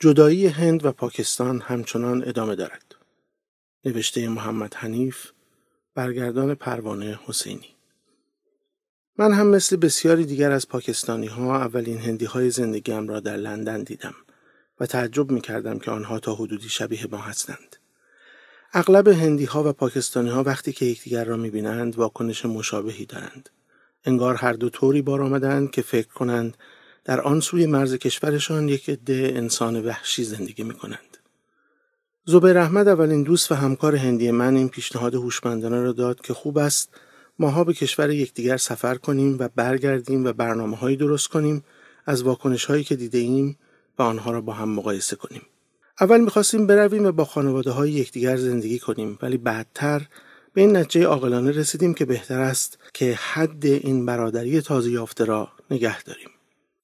جدایی هند و پاکستان همچنان ادامه دارد. نوشته محمد حنیف برگردان پروانه حسینی من هم مثل بسیاری دیگر از پاکستانی ها اولین هندی های زندگیم را در لندن دیدم و تعجب می کردم که آنها تا حدودی شبیه ما هستند. اغلب هندی ها و پاکستانی ها وقتی که یکدیگر را می بینند واکنش مشابهی دارند. انگار هر دو طوری بار آمدند که فکر کنند در آن سوی مرز کشورشان یک عده انسان وحشی زندگی می کنند. زبیر احمد اولین دوست و همکار هندی من این پیشنهاد هوشمندانه را داد که خوب است ماها به کشور یکدیگر سفر کنیم و برگردیم و برنامه هایی درست کنیم از واکنش هایی که دیده ایم و آنها را با هم مقایسه کنیم. اول می‌خواستیم برویم و با خانواده های یکدیگر زندگی کنیم ولی بعدتر به این نتیجه عاقلانه رسیدیم که بهتر است که حد این برادری تازه یافته را نگه داریم.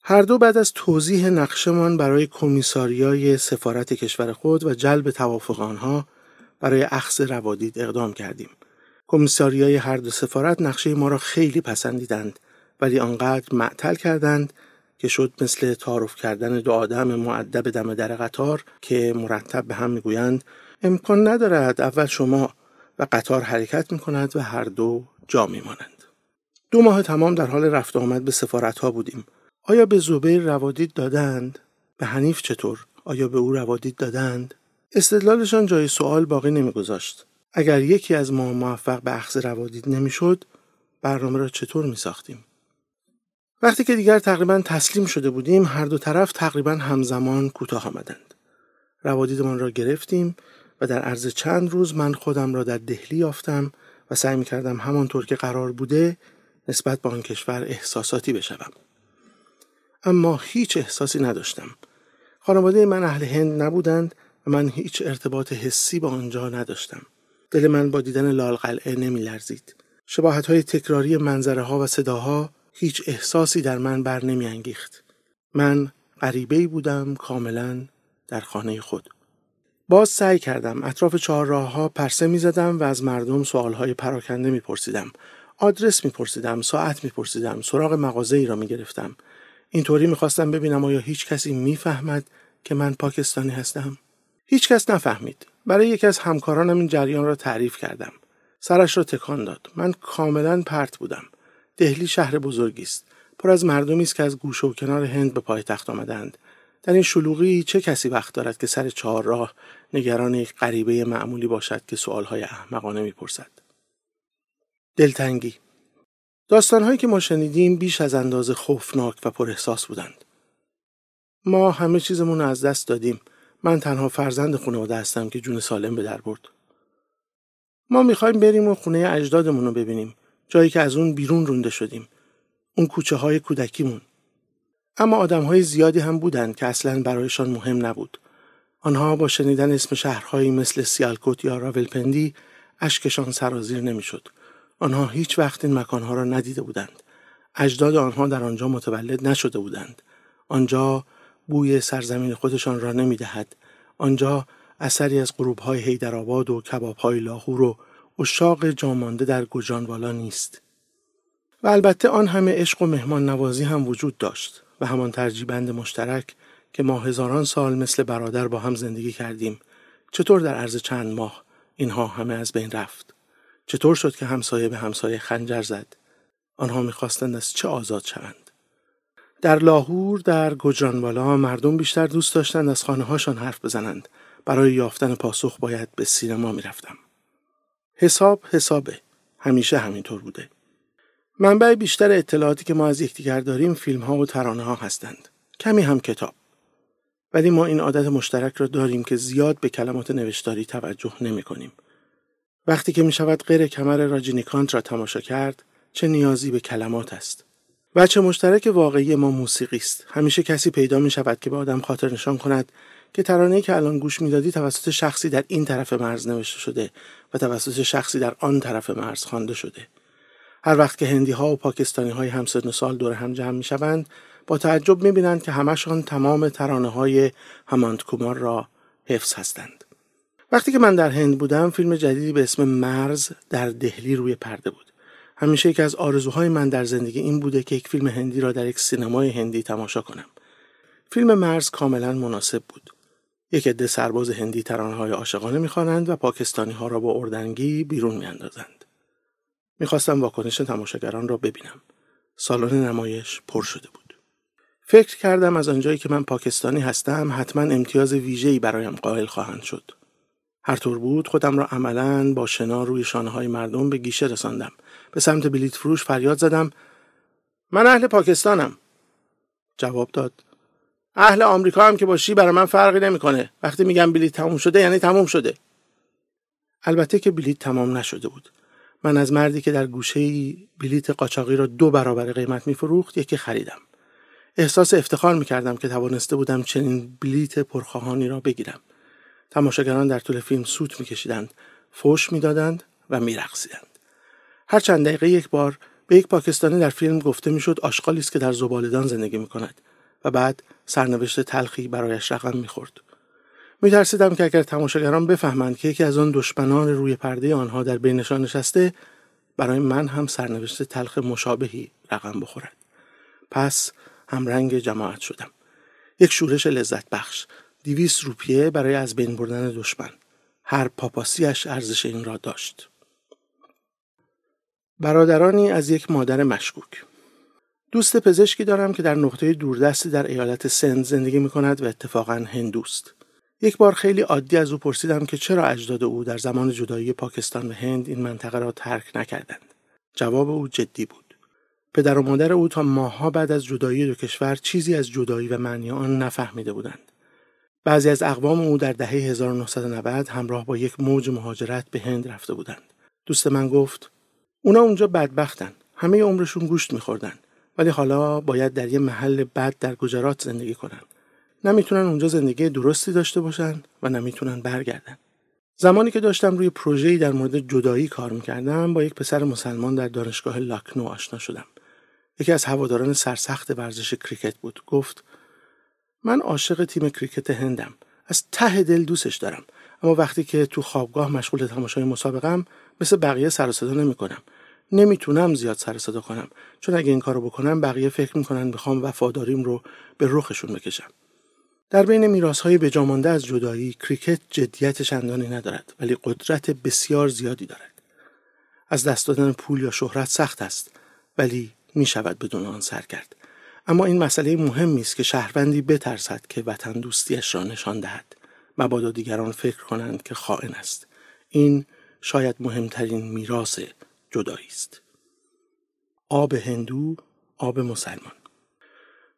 هر دو بعد از توضیح نقشمان برای کمیساریای سفارت کشور خود و جلب توافق آنها برای اخذ روادید اقدام کردیم. کمیساریای هر دو سفارت نقشه ما را خیلی پسندیدند ولی آنقدر معطل کردند که شد مثل تعارف کردن دو آدم معدب دم در قطار که مرتب به هم می‌گویند امکان ندارد اول شما و قطار حرکت می کند و هر دو جا می مانند. دو ماه تمام در حال رفت آمد به سفارت ها بودیم. آیا به زبیر روادید دادند؟ به حنیف چطور؟ آیا به او روادید دادند؟ استدلالشان جای سوال باقی نمیگذاشت. اگر یکی از ما موفق به اخذ روادید نمی‌شد، برنامه را چطور می ساختیم؟ وقتی که دیگر تقریبا تسلیم شده بودیم، هر دو طرف تقریبا همزمان کوتاه آمدند. روادیدمان را گرفتیم و در عرض چند روز من خودم را در دهلی یافتم و سعی می کردم همانطور که قرار بوده نسبت به آن کشور احساساتی بشوم. اما هیچ احساسی نداشتم. خانواده من اهل هند نبودند و من هیچ ارتباط حسی با آنجا نداشتم. دل من با دیدن لال قلعه نمی لرزید. شباهت های تکراری منظره ها و صداها هیچ احساسی در من بر نمی انگیخت. من غریبه بودم کاملا در خانه خود. باز سعی کردم اطراف چهار راه ها پرسه می زدم و از مردم سوال های پراکنده می پرسیدم. آدرس می پرسیدم، ساعت می پرسیدم، سراغ مغازه ای را می گرفتم. اینطوری می‌خواستم ببینم آیا هیچ کسی می‌فهمد که من پاکستانی هستم؟ هیچ کس نفهمید. برای یکی از همکارانم این جریان را تعریف کردم. سرش را تکان داد. من کاملا پرت بودم. دهلی شهر بزرگی است. پر از مردمی است که از گوشه و کنار هند به پایتخت آمدند. در این شلوغی چه کسی وقت دارد که سر چهار راه نگران یک غریبه معمولی باشد که سوالهای احمقانه می‌پرسد. دلتنگی داستانهایی که ما شنیدیم بیش از اندازه خوفناک و پر احساس بودند. ما همه چیزمون رو از دست دادیم. من تنها فرزند خانواده هستم که جون سالم به در برد. ما می‌خوایم بریم و خونه اجدادمون رو ببینیم. جایی که از اون بیرون رونده شدیم. اون کوچه های کودکیمون. اما آدم های زیادی هم بودند که اصلا برایشان مهم نبود. آنها با شنیدن اسم شهرهایی مثل سیالکوت یا راولپندی اشکشان سرازیر نمی‌شد. آنها هیچ وقت این مکانها را ندیده بودند. اجداد آنها در آنجا متولد نشده بودند. آنجا بوی سرزمین خودشان را نمی دهد. آنجا اثری از غروب های حیدرآباد و کباب های لاهور و اشاق جامانده در گجانوالا نیست. و البته آن همه عشق و مهمان نوازی هم وجود داشت و همان ترجیبند مشترک که ما هزاران سال مثل برادر با هم زندگی کردیم چطور در عرض چند ماه اینها همه از بین رفت چطور شد که همسایه به همسایه خنجر زد؟ آنها می‌خواستند از چه آزاد شوند؟ در لاهور در گجرانوالا مردم بیشتر دوست داشتند از خانه هاشان حرف بزنند. برای یافتن پاسخ باید به سینما می‌رفتم. حساب حسابه. همیشه همینطور بوده. منبع بیشتر اطلاعاتی که ما از یکدیگر داریم فیلم ها و ترانه ها هستند. کمی هم کتاب. ولی ما این عادت مشترک را داریم که زیاد به کلمات نوشتاری توجه نمی کنیم. وقتی که می شود غیر کمر راجینیکانت را تماشا کرد چه نیازی به کلمات است؟ بچه مشترک واقعی ما موسیقی است. همیشه کسی پیدا می شود که به آدم خاطر نشان کند که ترانه که الان گوش می‌دادی توسط شخصی در این طرف مرز نوشته شده و توسط شخصی در آن طرف مرز خوانده شده. هر وقت که هندی ها و پاکستانی های همسن سال دور هم جمع می شوند با تعجب می بینند که همشان تمام ترانه های کومار را حفظ هستند. وقتی که من در هند بودم فیلم جدیدی به اسم مرز در دهلی روی پرده بود. همیشه یکی از آرزوهای من در زندگی این بوده که یک فیلم هندی را در یک سینمای هندی تماشا کنم. فیلم مرز کاملا مناسب بود. یک عده سرباز هندی ترانه‌های عاشقانه می‌خوانند و پاکستانی ها را با اردنگی بیرون میاندازند. می‌خواستم واکنش تماشاگران را ببینم. سالن نمایش پر شده بود. فکر کردم از آنجایی که من پاکستانی هستم حتما امتیاز ویژه‌ای برایم قائل خواهند شد. هر طور بود خودم را عملا با شنا روی شانه مردم به گیشه رساندم. به سمت بلیت فروش فریاد زدم من اهل پاکستانم. جواب داد اهل آمریکا هم که باشی برای من فرقی نمی‌کنه. وقتی میگم بلیت تموم شده یعنی تموم شده. البته که بلیت تمام نشده بود. من از مردی که در گوشه بلیت قاچاقی را دو برابر قیمت میفروخت یکی خریدم. احساس افتخار می‌کردم که توانسته بودم چنین بلیت پرخواهانی را بگیرم. تماشاگران در طول فیلم سوت میکشیدند، فوش می‌دادند و میرقصیدند. هر چند دقیقه یک بار به یک پاکستانی در فیلم گفته می‌شد آشغالی است که در زبالدان زندگی می‌کند و بعد سرنوشت تلخی برایش رقم می‌خورد. میترسیدم که اگر تماشاگران بفهمند که یکی از آن دشمنان روی پرده آنها در بینشان نشسته برای من هم سرنوشت تلخ مشابهی رقم بخورد. پس هم رنگ جماعت شدم. یک شورش لذت بخش. دیویس روپیه برای از بین بردن دشمن. هر پاپاسیش ارزش این را داشت. برادرانی از یک مادر مشکوک دوست پزشکی دارم که در نقطه دوردستی در ایالت سند زندگی می کند و اتفاقا هندوست. یک بار خیلی عادی از او پرسیدم که چرا اجداد او در زمان جدایی پاکستان و هند این منطقه را ترک نکردند. جواب او جدی بود. پدر و مادر او تا ماهها بعد از جدایی دو کشور چیزی از جدایی و معنی آن نفهمیده بودند. بعضی از اقوام او در دهه 1990 همراه با یک موج مهاجرت به هند رفته بودند. دوست من گفت اونا اونجا بدبختن. همه عمرشون گوشت میخوردن. ولی حالا باید در یه محل بد در گجرات زندگی کنن. نمی‌تونن اونجا زندگی درستی داشته باشن و نمی‌تونن برگردن. زمانی که داشتم روی پروژه‌ای در مورد جدایی کار می‌کردم با یک پسر مسلمان در دانشگاه لاکنو آشنا شدم. یکی از هواداران سرسخت ورزش کریکت بود. گفت من عاشق تیم کریکت هندم. از ته دل دوستش دارم. اما وقتی که تو خوابگاه مشغول تماشای مسابقم مثل بقیه سر و صدا نمی‌کنم. نمی‌تونم زیاد سر صدا کنم چون اگه این کارو بکنم بقیه فکر می‌کنن می‌خوام وفاداریم رو به رخشون بکشم. در بین میراث های بجامانده از جدایی کریکت جدیت چندانی ندارد ولی قدرت بسیار زیادی دارد. از دست دادن پول یا شهرت سخت است ولی می شود بدون آن سر کرد. اما این مسئله مهمی است که شهروندی بترسد که وطن دوستیش را نشان دهد. مبادا دیگران فکر کنند که خائن است. این شاید مهمترین میراث جدایی است. آب هندو، آب مسلمان.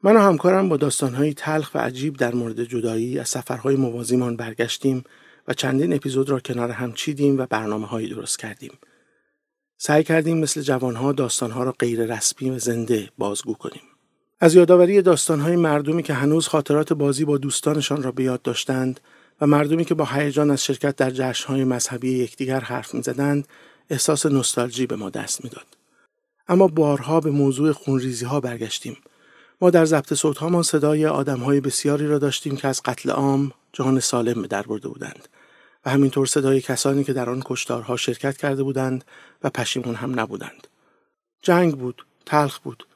من و همکارم با داستانهایی تلخ و عجیب در مورد جدایی از سفرهای موازیمان برگشتیم و چندین اپیزود را کنار هم چیدیم و برنامه هایی درست کردیم. سعی کردیم مثل جوانها داستانها را غیر رسمی و زنده بازگو کنیم. از یادآوری داستانهای مردمی که هنوز خاطرات بازی با دوستانشان را به یاد داشتند و مردمی که با هیجان از شرکت در جشنهای مذهبی یکدیگر حرف می‌زدند احساس نوستالژی به ما دست می‌داد. اما بارها به موضوع خونریزی ها برگشتیم. ما در ضبط صوت هامان صدای آدم های بسیاری را داشتیم که از قتل عام جان سالم به در برده بودند و همینطور صدای کسانی که در آن کشتارها شرکت کرده بودند و پشیمون هم نبودند. جنگ بود تلخ بود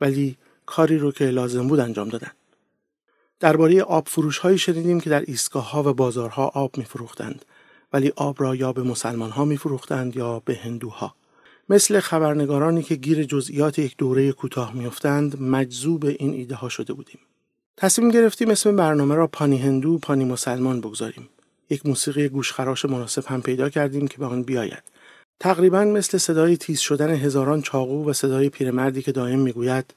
ولی کاری رو که لازم بود انجام دادند درباره آب فروش هایی شنیدیم که در ایستگاه ها و بازارها آب می فروختند ولی آب را یا به مسلمان ها می فروختند یا به هندوها. مثل خبرنگارانی که گیر جزئیات یک دوره کوتاه میافتند مجذوب این ایده ها شده بودیم. تصمیم گرفتیم اسم برنامه را پانی هندو پانی مسلمان بگذاریم. یک موسیقی گوشخراش مناسب هم پیدا کردیم که به آن بیاید. تقریبا مثل صدای تیز شدن هزاران چاقو و صدای پیرمردی که دائم می‌گوید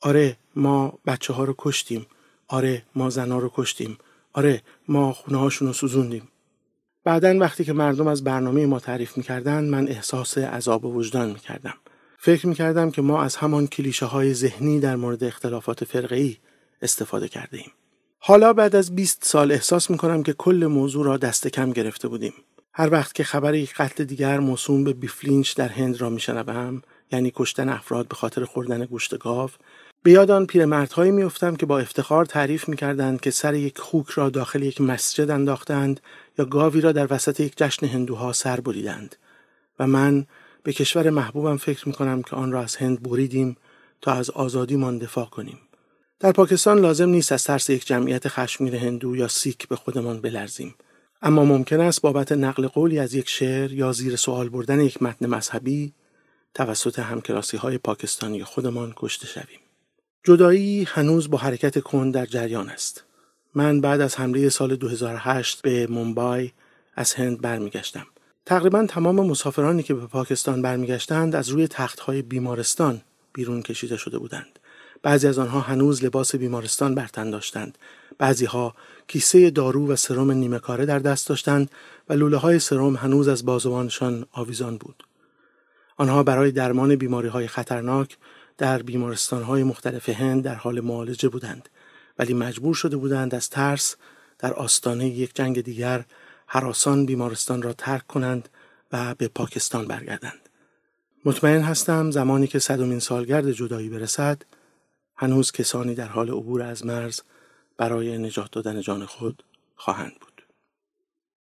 آره ما بچه ها رو کشتیم آره ما زنا رو کشتیم آره ما خونه هاشون رو سوزوندیم بعدا وقتی که مردم از برنامه ما تعریف می‌کردن من احساس عذاب و وجدان می‌کردم فکر می‌کردم که ما از همان کلیشه های ذهنی در مورد اختلافات فرقه استفاده کرده ایم. حالا بعد از 20 سال احساس می‌کنم که کل موضوع را دست کم گرفته بودیم. هر وقت که خبر یک قتل دیگر موسوم به بیفلینچ در هند را میشنوم یعنی کشتن افراد به خاطر خوردن گوشت گاو. به یاد آن پیرمردهایی میافتم که با افتخار تعریف می‌کردند که سر یک خوک را داخل یک مسجد انداختند یا گاوی را در وسط یک جشن هندوها سر بریدند. و من به کشور محبوبم فکر می‌کنم که آن را از هند بریدیم تا از آزادیمان دفاع کنیم. در پاکستان لازم نیست از ترس یک جمعیت خشمگین هندو یا سیک به خودمان بلرزیم. اما ممکن است بابت نقل قولی از یک شعر یا زیر سوال بردن یک متن مذهبی توسط همکلاسی های پاکستانی خودمان کشته شویم. جدایی هنوز با حرکت کند در جریان است. من بعد از حمله سال 2008 به مومبای از هند برمیگشتم. تقریبا تمام مسافرانی که به پاکستان برمیگشتند از روی تختهای بیمارستان بیرون کشیده شده بودند. بعضی از آنها هنوز لباس بیمارستان بر تن داشتند. بعضی ها کیسه دارو و سرم نیمه کاره در دست داشتند و لوله های سرم هنوز از بازوانشان آویزان بود. آنها برای درمان بیماری های خطرناک در بیمارستان های مختلف هند در حال معالجه بودند ولی مجبور شده بودند از ترس در آستانه یک جنگ دیگر حراسان بیمارستان را ترک کنند و به پاکستان برگردند. مطمئن هستم زمانی که صدومین سالگرد جدایی برسد هنوز کسانی در حال عبور از مرز برای نجات دادن جان خود خواهند بود.